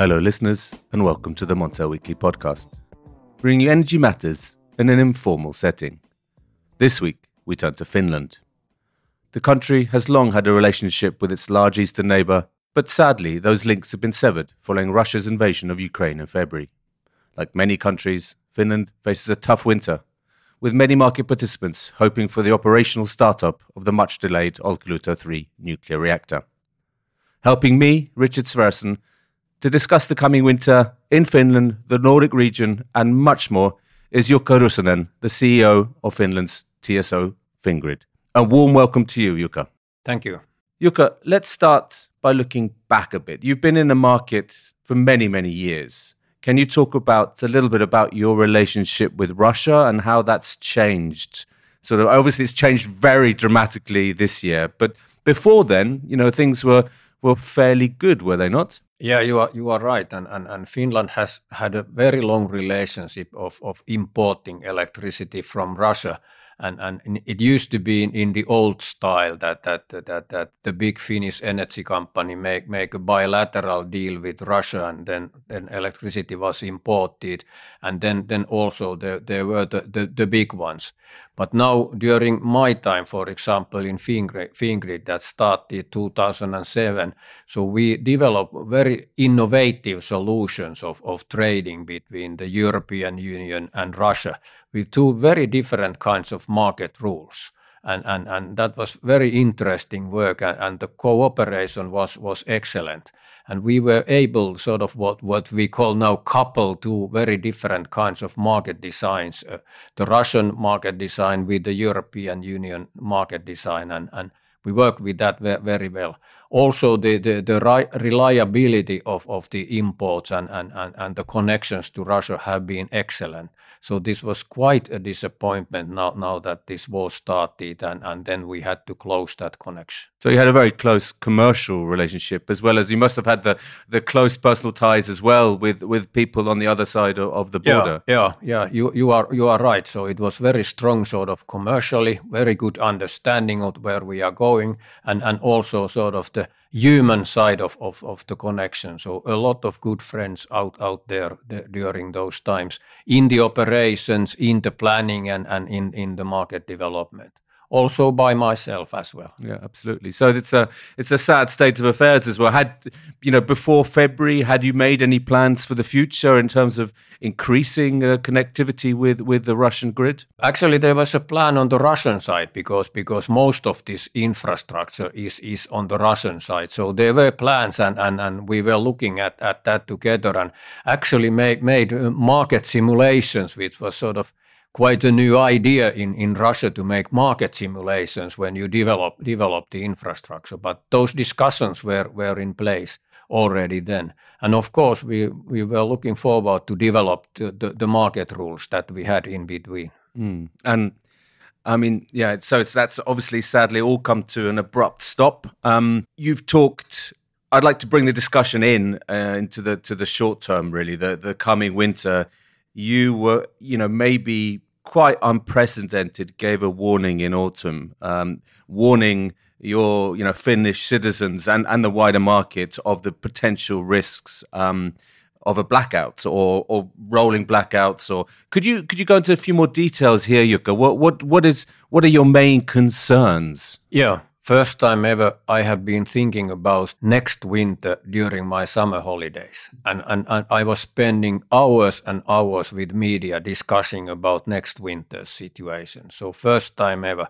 Hello, listeners, and welcome to the Montel Weekly Podcast, bringing you energy matters in an informal setting. This week, we turn to Finland. The country has long had a relationship with its large eastern neighbour, but sadly, those links have been severed following Russia's invasion of Ukraine in February. Like many countries, Finland faces a tough winter, with many market participants hoping for the operational startup of the much delayed Olkiluoto 3 nuclear reactor. Helping me, Richard Sverrisson, to discuss the coming winter in Finland, the Nordic region, and much more is Jukka Ruusunen, the CEO of Finland's TSO Fingrid. A warm welcome to you, Jukka. Thank you. Jukka, let's start by looking back a bit. You've been in the market for many, many years. Can you talk about a little bit about your relationship with Russia and how that's changed? Sort of obviously it's changed very dramatically this year, but before then, you know, things were were fairly good, were they not? Yeah, you are you are right, and and, and Finland has had a very long relationship of of importing electricity from Russia and and it used to be in, in the old style that that that that the big Finnish energy company make make a bilateral deal with Russia and then then electricity was imported. And then then also there there were the, the, the big ones. But now during my time for example in Fingrid, Fingrid that started 2007 so we developed very innovative solutions of, of trading between the European Union and Russia with two very different kinds of market rules. And, and, and that was very interesting work and, and the cooperation was, was excellent. And we were able sort of what, what we call now couple two very different kinds of market designs, uh, the Russian market design with the European Union market design and, and we work with that very well. Also, the, the, the reliability of, of the imports and, and, and, and the connections to Russia have been excellent. So this was quite a disappointment now, now that this war started, and, and then we had to close that connection. So you had a very close commercial relationship, as well as you must have had the, the close personal ties as well with, with people on the other side of, of the border. Yeah, yeah, yeah. You you are you are right. So it was very strong, sort of commercially, very good understanding of where we are going, and and also sort of the human side of, of, of the connection. So a lot of good friends out, out there, during those times in the operations, in the planning and, and in, in the market development also by myself as well. Yeah, absolutely. So it's a it's a sad state of affairs as well. Had you know before February, had you made any plans for the future in terms of increasing uh, connectivity with with the Russian grid? Actually, there was a plan on the Russian side because because most of this infrastructure is is on the Russian side. So there were plans, and and, and we were looking at at that together, and actually made made uh, market simulations, which was sort of quite a new idea in, in Russia to make market simulations when you develop develop the infrastructure. But those discussions were, were in place already then. And of course, we, we were looking forward to develop the, the, the market rules that we had in between. Mm. And I mean, yeah, so it's, that's obviously sadly all come to an abrupt stop. Um, you've talked. I'd like to bring the discussion in uh, into the to the short term, really, the the coming winter you were, you know, maybe quite unprecedented, gave a warning in autumn, um, warning your, you know, Finnish citizens and, and the wider market of the potential risks um, of a blackout or, or rolling blackouts. Or could you could you go into a few more details here, Jukka? What what what is what are your main concerns? Yeah, First time ever, I have been thinking about next winter during my summer holidays. And, and, and, I was spending hours and hours with media discussing about next winter's situation. So first time ever.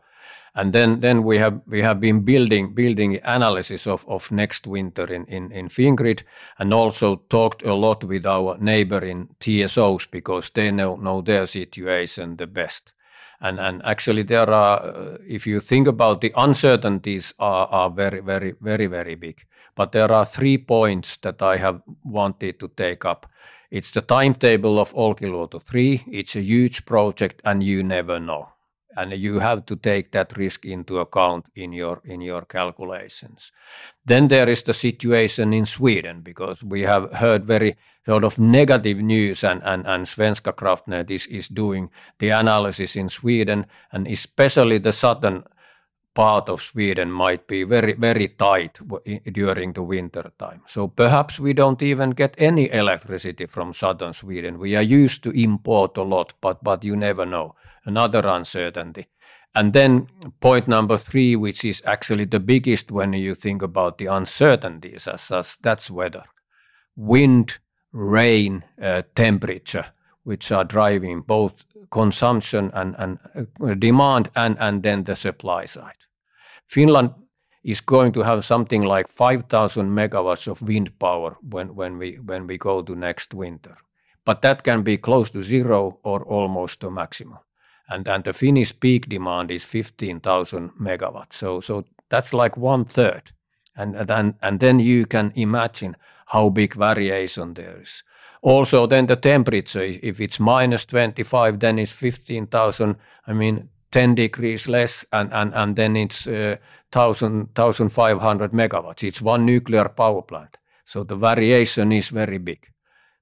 And then, then we have we have been building building analysis of, of next winter in, in, in Fingrid and also talked a lot with our neighboring TSOs because they know, know their situation the best and and actually there are uh, if you think about the uncertainties are, are very very very very big. But there are three points that i have wanted to take up. It's the timetable of olkiluoto 3 it's a huge project and you never know and you have to take that risk into account in your in your calculations then there is the situation in sweden because we have heard very sort of negative news and and, and svenska kraftnät is, is doing the analysis in sweden and especially the southern part of Sweden might be very, very tight during the winter time. So perhaps we don't even get any electricity from southern Sweden. We are used to import a lot, but, but you never know. Another uncertainty. And then point number three, which is actually the biggest when you think about the uncertainties, as, as that's weather. Wind, rain, uh, temperature, which are driving both consumption and, and uh, demand and, and then the supply side. Finland is going to have something like 5,000 megawatts of wind power when, when, we, when we go to next winter. But that can be close to zero or almost to maximum. And, the Finnish peak demand is 15,000 megawatts. So, so that's like one third. And, then you can imagine how big variation there is. Also, then the temperature, if it's minus 25, then it's 15,000. I mean, 10 degrees less, and, then it's uh, 1,000, 1,500 megawatts. It's one nuclear power plant. So the variation is very big.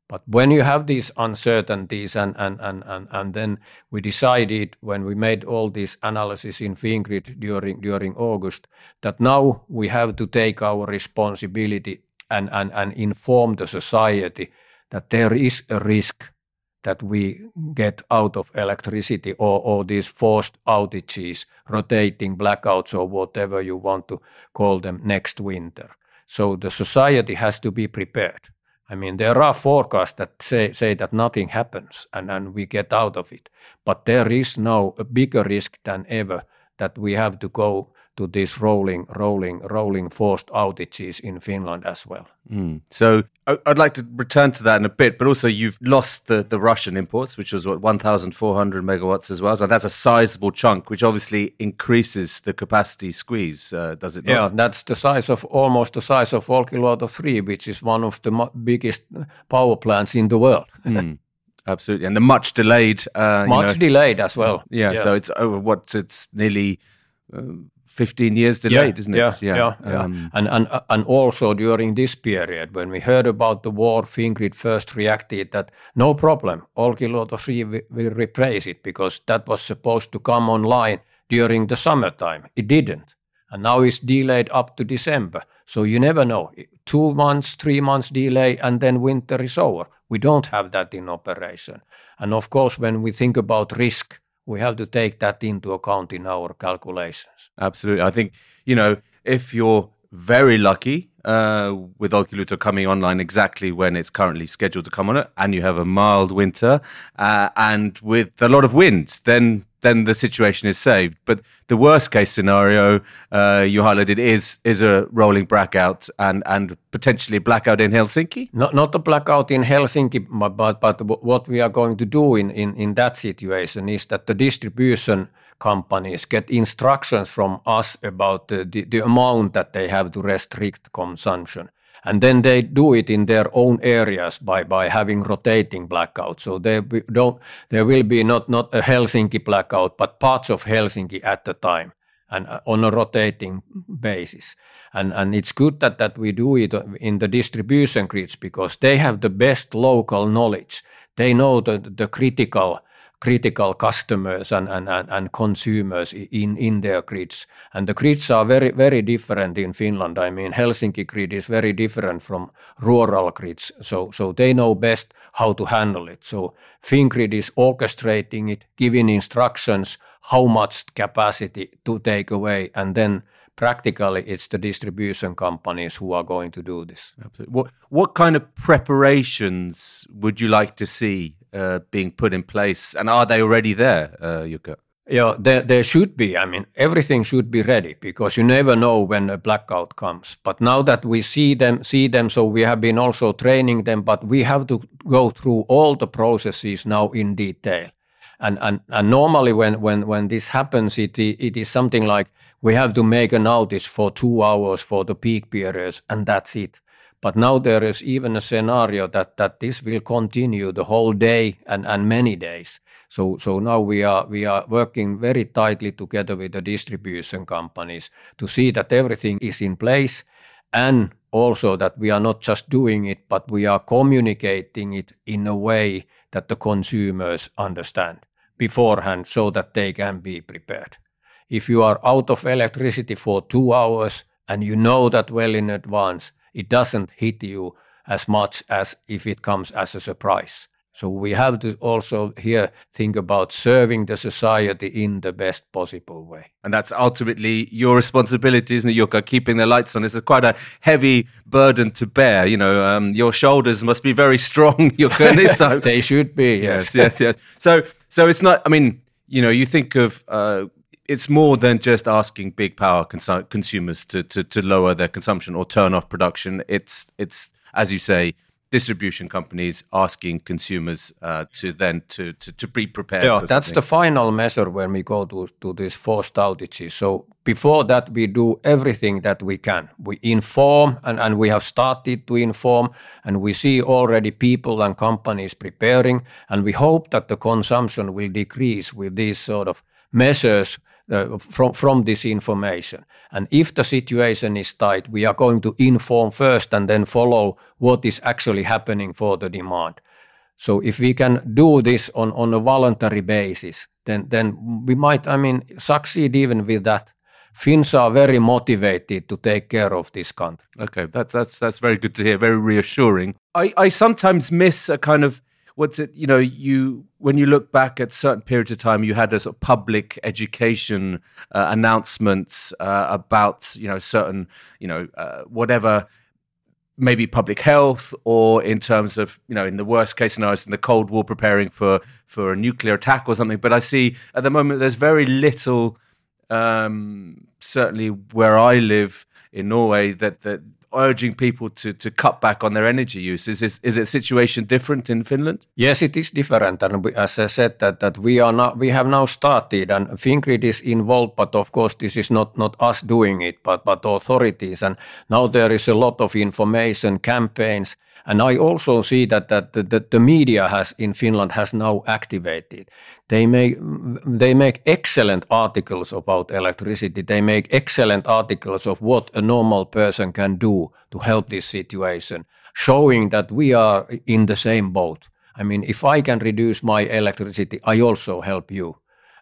But when you have these uncertainties, and, and, and, and, and then we decided when we made all this analysis in Fingrid during, during August that now we have to take our responsibility and, and, and inform the society that there is a risk that we get out of electricity or, or these forced outages, rotating blackouts, or whatever you want to call them next winter. So the society has to be prepared. I mean, there are forecasts that say, say that nothing happens and, and we get out of it. But there is now a bigger risk than ever that we have to go to these rolling, rolling, rolling forced outages in Finland as well. Mm. So I'd like to return to that in a bit, but also you've lost the, the Russian imports, which was what 1,400 megawatts as well. So that's a sizable chunk, which obviously increases the capacity squeeze, uh, does it not? Yeah, that's the size of almost the size of Olkiluoto 3, which is one of the biggest power plants in the world. mm. Absolutely, and the much delayed, uh, much know, delayed as well. Yeah, yeah, so it's over what it's nearly uh, 15 years delayed, yeah, isn't it? Yeah, yeah, yeah. Um, and, and, and also during this period, when we heard about the war, Fingrid first reacted that no problem, Olkiluoto 3 will replace it because that was supposed to come online during the summertime. It didn't. And now it's delayed up to December. So you never know. Two months, three months delay, and then winter is over. We don't have that in operation. And of course, when we think about risk, we have to take that into account in our calculations. Absolutely. I think, you know, if you're very lucky uh, with Olkiluoto coming online exactly when it's currently scheduled to come on it, and you have a mild winter uh, and with a lot of wind, then then the situation is saved. But the worst case scenario uh, you highlighted is is a rolling blackout and and potentially blackout in Helsinki. Not not a blackout in Helsinki, but but what we are going to do in in in that situation is that the distribution companies get instructions from us about the, the, the amount that they have to restrict consumption and then they do it in their own areas by, by having rotating blackouts. So there don't there will be not not a Helsinki blackout, but parts of Helsinki at the time, and uh, on a rotating basis. And and it's good that that we do it in the distribution grids because they have the best local knowledge. They know the the critical critical customers and, and, and, and, consumers in, in their grids. And the grids are very, very different in Finland. I mean, Helsinki grid is very different from rural grids. So, so they know best how to handle it. So Fingrid is orchestrating it, giving instructions how much capacity to take away, and then practically it's the distribution companies who are going to do this. Absolutely. What what kind of preparations would you like to see uh, being put in place, and are they already there, uh, Jukka? Yeah, there, there should be. I mean, everything should be ready because you never know when a blackout comes. But now that we see them, see them, so we have been also training them. But we have to go through all the processes now in detail. And and, and normally when when when this happens, it it is something like we have to make a notice for two hours for the peak periods, and that's it. But now there is even a scenario that, that this will continue the whole day and, and many days. So, so now we are, we are working very tightly together with the distribution companies to see that everything is in place and also that we are not just doing it, but we are communicating it in a way that the consumers understand beforehand so that they can be prepared if you are out of electricity for two hours and you know that well in advance, it doesn't hit you as much as if it comes as a surprise. So we have to also here think about serving the society in the best possible way. And that's ultimately your responsibility, isn't it, Jukka? Keeping the lights on. This is quite a heavy burden to bear. You know, um, your shoulders must be very strong, Jukka, this time. they should be, yes. yes, yes, yes. So, so it's not, I mean, you know, you think of, uh, it's more than just asking big power cons- consumers to, to, to lower their consumption or turn off production. It's, it's, as you say, distribution companies asking consumers uh, to then to, to, to be prepared. Yeah, that's the final measure when we go to, to these forced outages. So before that, we do everything that we can. We inform, and, and we have started to inform, and we see already people and companies preparing, and we hope that the consumption will decrease with these sort of measures uh, from, from this information. And if the situation is tight, we are going to inform first and then follow what is actually happening for the demand. So if we can do this on, on a voluntary basis, then, then we might, I mean, succeed even with that. Finns are very motivated to take care of this country. Okay, that's that's that's very good to hear. Very reassuring. I, I sometimes miss a kind of what's it you know you when you look back at certain periods of time you had a sort of public education uh, announcements uh, about you know certain you know uh, whatever maybe public health or in terms of you know in the worst case scenarios in the cold war preparing for for a nuclear attack or something. But i see at the moment there's very little um, certainly where i live in norway that that urging people to, to cut back on their energy use? Is, is, is it situation different in Finland? Yes, it is different. And we, as I said, that, that we are not, we have now started and Fingrid is involved, but of course this is not, not us doing it, but, but authorities. And now there is a lot of information campaigns and I also see that that the, the, media has in Finland has now activated. They make they make excellent articles about electricity. They make excellent articles of what a normal person can do to help this situation, showing that we are in the same boat. I mean, if I can reduce my electricity, I also help you.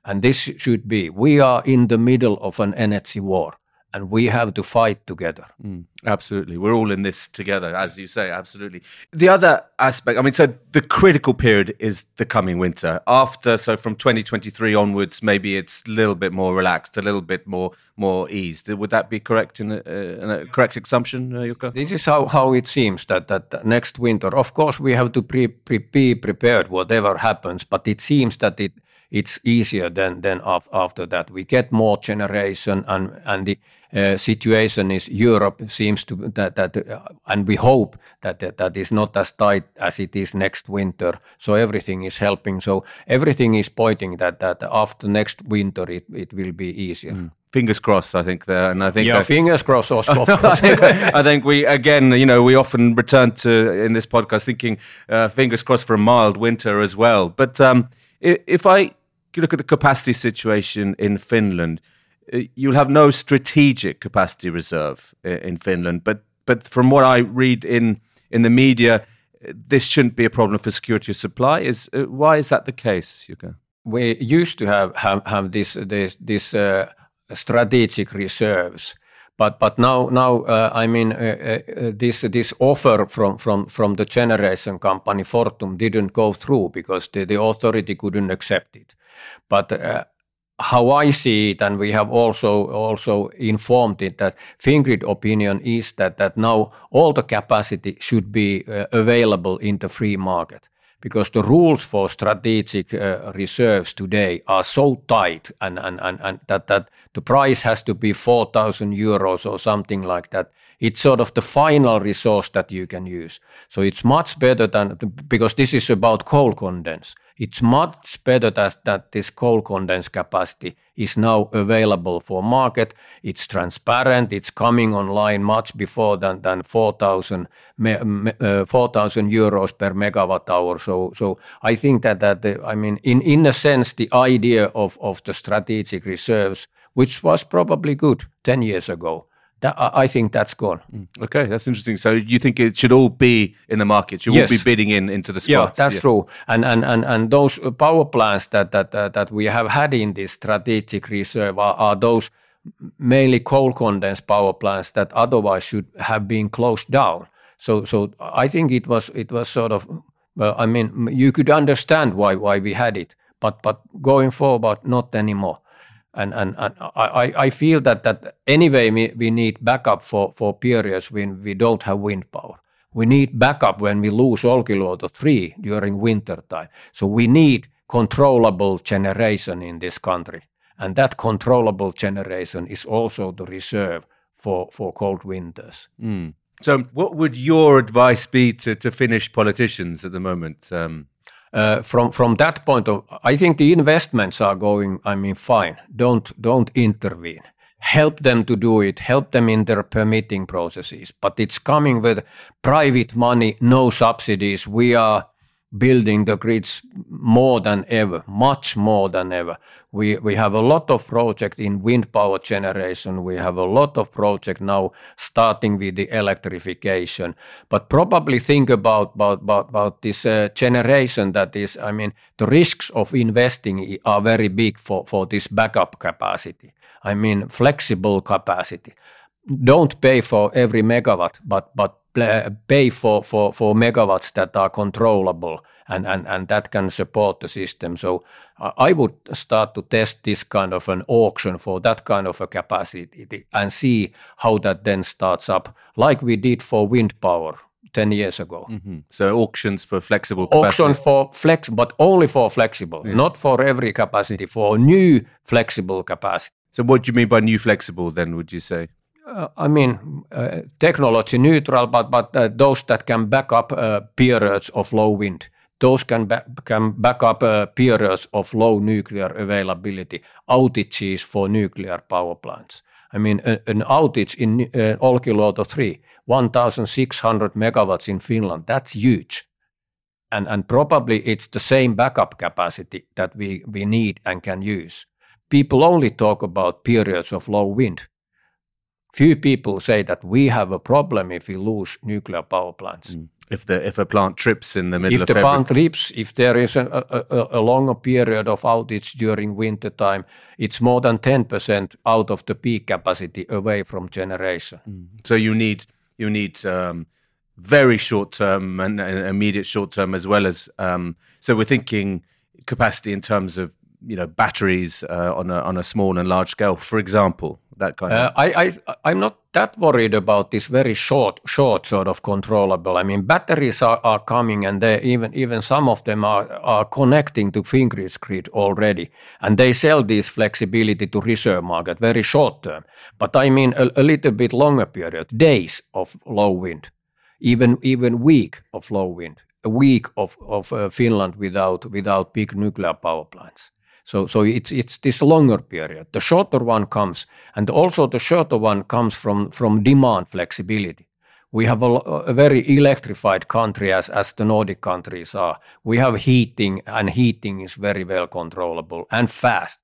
And this should be. We are in the middle of an energy war and we have to fight together. Mm, absolutely. We're all in this together, as you say, absolutely. The other aspect, I mean, so the critical period is the coming winter. After, so from 2023 onwards, maybe it's a little bit more relaxed, a little bit more more eased. Would that be correct in a, a correct assumption, uh, Jukka? This is how, how it seems that, that next winter, of course, we have to pre, pre, be prepared whatever happens, but it seems that it it's easier than than after that. We get more generation, and and the uh, situation is Europe seems to that that uh, and we hope that, that that is not as tight as it is next winter. So everything is helping. So everything is pointing that that after next winter it, it will be easier. Mm fingers crossed. I think there, and I think yeah, I, fingers crossed. Oscar, I think we again, you know, we often return to in this podcast thinking uh, fingers crossed for a mild winter as well. But um, if I look at the capacity situation in Finland, uh, you'll have no strategic capacity reserve in Finland. But but from what I read in in the media, this shouldn't be a problem for security of supply. Is uh, why is that the case, Jukka? We used to have have, have this this, this uh, strategic reserves but but now now uh, I mean uh, uh, this this offer from from from the generation company Fortum didn't go through because the, authority couldn't accept it. But how I see it, and we have also also informed it that Fingrid opinion is that that now all the capacity should be available in the free market because the rules for strategic uh, reserves today are so tight and, and, and, and that, that the price has to be 4,000 euros or something like that. It's sort of the final resource that you can use. So it's much better than, because this is about coal condense. It's much better that, this coal condense capacity is now available for market. It's transparent. It's coming online much before than, than 4,000 uh, 4, euros per megawatt hour. So, so I think that, I mean, in, a sense, the idea of, of the strategic reserves, which was probably good 10 years ago, I think that's gone. Mm, okay, that's interesting. So you think it should all be in the market? You yes. will be bidding in into the spots. Yeah, that's yeah. true. And and and and those power plants that that uh, that we have had in this strategic reserve are, are those mainly coal condensed power plants that otherwise should have been closed down. So so I think it was it was sort of well, I mean you could understand why why we had it, but but going forward not anymore. And and, and I, I feel that that anyway we, we need backup for, for periods when we don't have wind power. We need backup when we lose Olkiluoto 3 during winter time. So we need controllable generation in this country. And that controllable generation is also the reserve for, for cold winters. Mm. So, what would your advice be to, to Finnish politicians at the moment? Um... Uh, from from that point of, I think the investments are going. I mean, fine. Don't don't intervene. Help them to do it. Help them in their permitting processes. But it's coming with private money, no subsidies. We are building the grids more than ever, much more than ever. We, we have a lot of project in wind power generation. We have a lot of project now starting with the electrification. But probably think about about about, about this uh, generation that is. I mean, the risks of investing are very big for for this backup capacity. I mean, flexible capacity. Don't pay for every megawatt, but but pay for, for, for megawatts that are controllable and, and, and that can support the system. So uh, I would start to test this kind of an auction for that kind of a capacity and see how that then starts up, like we did for wind power 10 years ago. Mm-hmm. So auctions for flexible capacity. Auction for flex, but only for flexible, yeah. not for every capacity, for new flexible capacity. So what do you mean by new flexible then, would you say? Uh, I mean, uh, technology neutral, but but uh, those that can back up uh, periods of low wind, those can ba- can back up uh, periods of low nuclear availability, outages for nuclear power plants. I mean, an outage in uh, Olkiluoto 3, 1,600 megawatts in Finland, that's huge. And, and probably it's the same backup capacity that we, we need and can use. People only talk about periods of low wind few people say that we have a problem if we lose nuclear power plants. Mm. If the if a plant trips in the middle if of the February. plant trips, if there is a, a, a, longer period of outage during winter time, it's more than ten percent out of the peak capacity away from generation. Mm. So you need you need um, very short term and, and, immediate short term as well as um, so we're thinking capacity in terms of you know batteries uh, on a on a small and large scale, for example that kind uh, of? I, I, I'm not that worried about this very short, short sort of controllable. I mean, batteries are, are coming, and they even even some of them are are connecting to Fingrid's grid already, and they sell this flexibility to reserve market very short term. But I mean, a, a little bit longer period, days of low wind, even even week of low wind, a week of of uh, Finland without without big nuclear power plants. So, so it's it's this longer period. The shorter one comes, and also the shorter one comes from from demand flexibility. We have a, a very electrified country as as the Nordic countries are. We have heating, and heating is very well controllable and fast.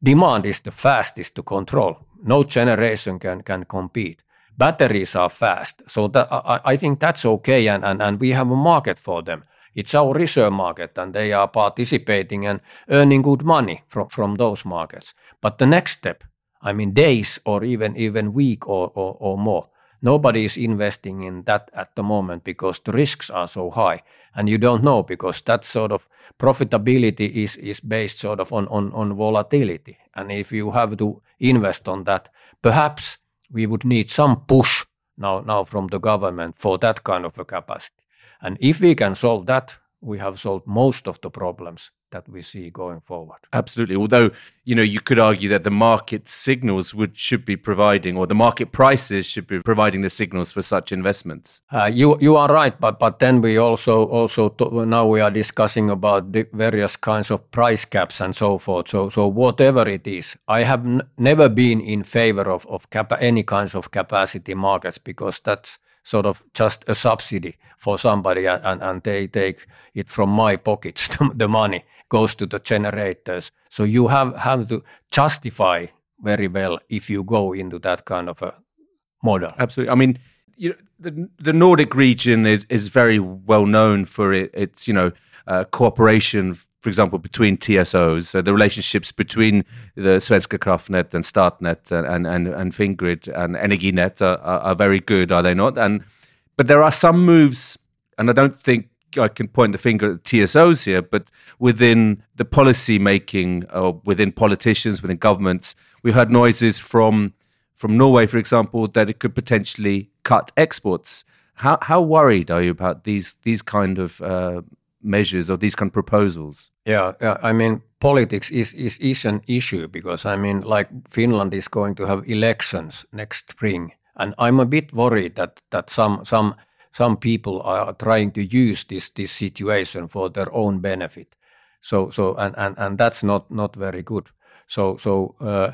Demand is the fastest to control. No generation can can compete. Batteries are fast, so that, I, I think that's okay, and, and and we have a market for them it's our reserve market and they are participating and earning good money from, from those markets. But the next step, I mean days or even even week or, or, or more, nobody is investing in that at the moment because the risks are so high and you don't know because that sort of profitability is, is based sort of on, on, on volatility. And if you have to invest on that, perhaps we would need some push now, now from the government for that kind of a capacity. And if we can solve that, we have solved most of the problems that we see going forward. Absolutely. Although, you know, you could argue that the market signals would should be providing or the market prices should be providing the signals for such investments. Uh, you you are right, but but then we also also now we are discussing about the various kinds of price caps and so forth. So so whatever it is, I have n- never been in favor of of capa- any kinds of capacity markets because that's sort of just a subsidy for somebody and, and they take it from my pockets the money goes to the generators so you have have to justify very well if you go into that kind of a model. Absolutely. I mean, you know, the the Nordic region is is very well known for it, its you know uh, cooperation, for example, between TSOs. So the relationships between the Svenska Kraftnät and Statnett and and and Fingrid and Energinet are, are, are very good, are they not? And but there are some moves, and I don't think I can point the finger at TSOs here, but within the policy making, or within politicians, within governments, we heard noises from from Norway, for example, that it could potentially cut exports. How how worried are you about these these kind of uh, measures or these kind of proposals? Yeah, yeah, I mean, politics is, is is an issue because I mean, like Finland is going to have elections next spring, and I'm a bit worried that that some some some people are trying to use this this situation for their own benefit. So so and and, and that's not not very good. So so uh,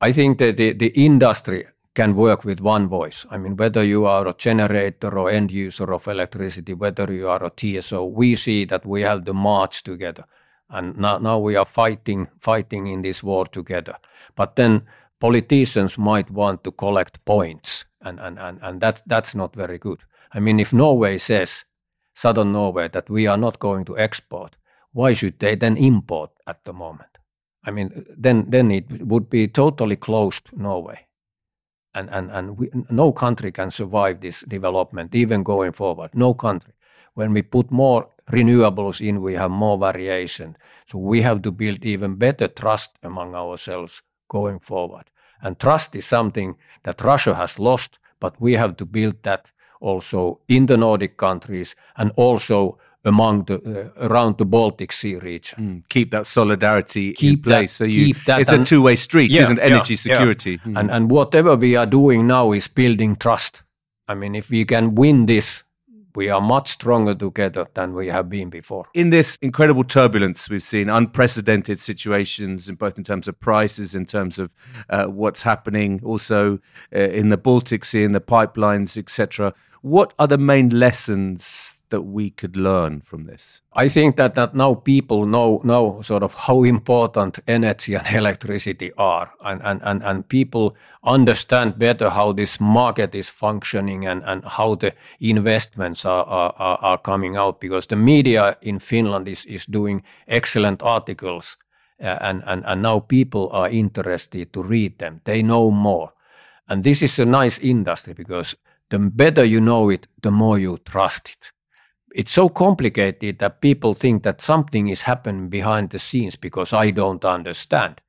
I think that the, the industry can work with one voice. I mean, whether you are a generator or end user of electricity, whether you are a TSO, we see that we have to march together. And now, now we are fighting, fighting in this war together. But then politicians might want to collect points, and, and, and, and that's, that's not very good. I mean, if Norway says, southern Norway, that we are not going to export, why should they then import at the moment? I mean, then then it would be totally closed Norway, and and and we, no country can survive this development even going forward. No country. When we put more renewables in, we have more variation. So we have to build even better trust among ourselves going forward. And trust is something that Russia has lost, but we have to build that also in the Nordic countries and also among the uh, around the Baltic Sea region. Mm, keep that solidarity keep in place. That, so you, it's a two-way street, yeah, isn't energy yeah, security? Yeah. Mm. And and whatever we are doing now is building trust. I mean, if we can win this, we are much stronger together than we have been before. In this incredible turbulence, we've seen unprecedented situations, in both in terms of prices, in terms of uh, what's happening, also uh, in the Baltic Sea, in the pipelines, etc. What are the main lessons that we could learn from this? I think that, that now people know know sort of how important energy and electricity are, and, and, and, and people understand better how this market is functioning and, and how the investments are, are, are coming out because the media in Finland is, is doing excellent articles uh, and, and, and now people are interested to read them. They know more. And this is a nice industry because the better you know it, the more you trust it it's so complicated that people think that something is happening behind the scenes because I don't understand.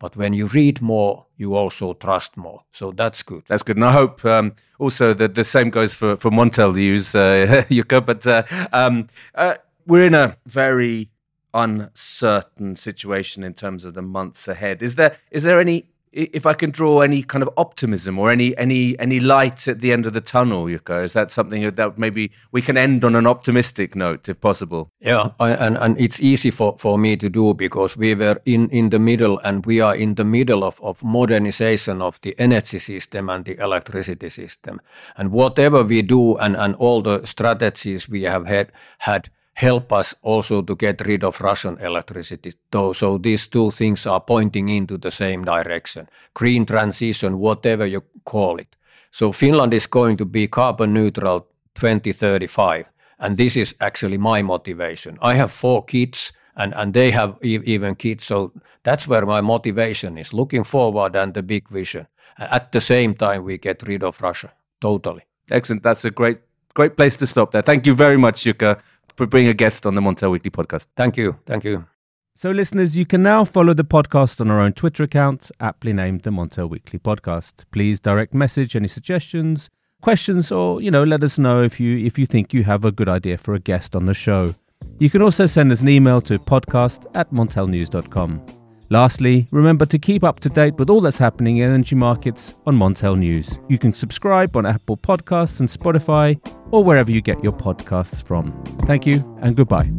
But when you read more, you also trust more. So that's good. That's good. And I hope um, also that the same goes for, for Montel News, uh, Jukka. But uh, um, uh, we're in a very uncertain situation in terms of the months ahead. Is there is there any if I can draw any kind of optimism or any any any light at the end of the tunnel, Jukka, is that something that maybe we can end on an optimistic note, if possible? Yeah, I, and and it's easy for, for me to do because we were in, in the middle, and we are in the middle of, of modernization of the energy system and the electricity system, and whatever we do, and, and all the strategies we have had had help us also to get rid of Russian electricity. So, these two things are pointing into the same direction. Green transition, whatever you call it. So Finland is going to be carbon neutral 2035. And this is actually my motivation. I have four kids and, and they have e- even kids. So that's where my motivation is looking forward and the big vision. At the same time, we get rid of Russia totally. Excellent. That's a great, great place to stop there. Thank you very much, Jukka for being a guest on the Montel Weekly podcast. Thank you. Thank you. So, listeners, you can now follow the podcast on our own Twitter account, aptly named the Montel Weekly Podcast. Please direct message any suggestions, questions, or you know, let us know if you if you think you have a good idea for a guest on the show. You can also send us an email to podcast at montelnews.com. Lastly, remember to keep up to date with all that's happening in energy markets on Montel News. You can subscribe on Apple Podcasts and Spotify or wherever you get your podcasts from. Thank you and goodbye.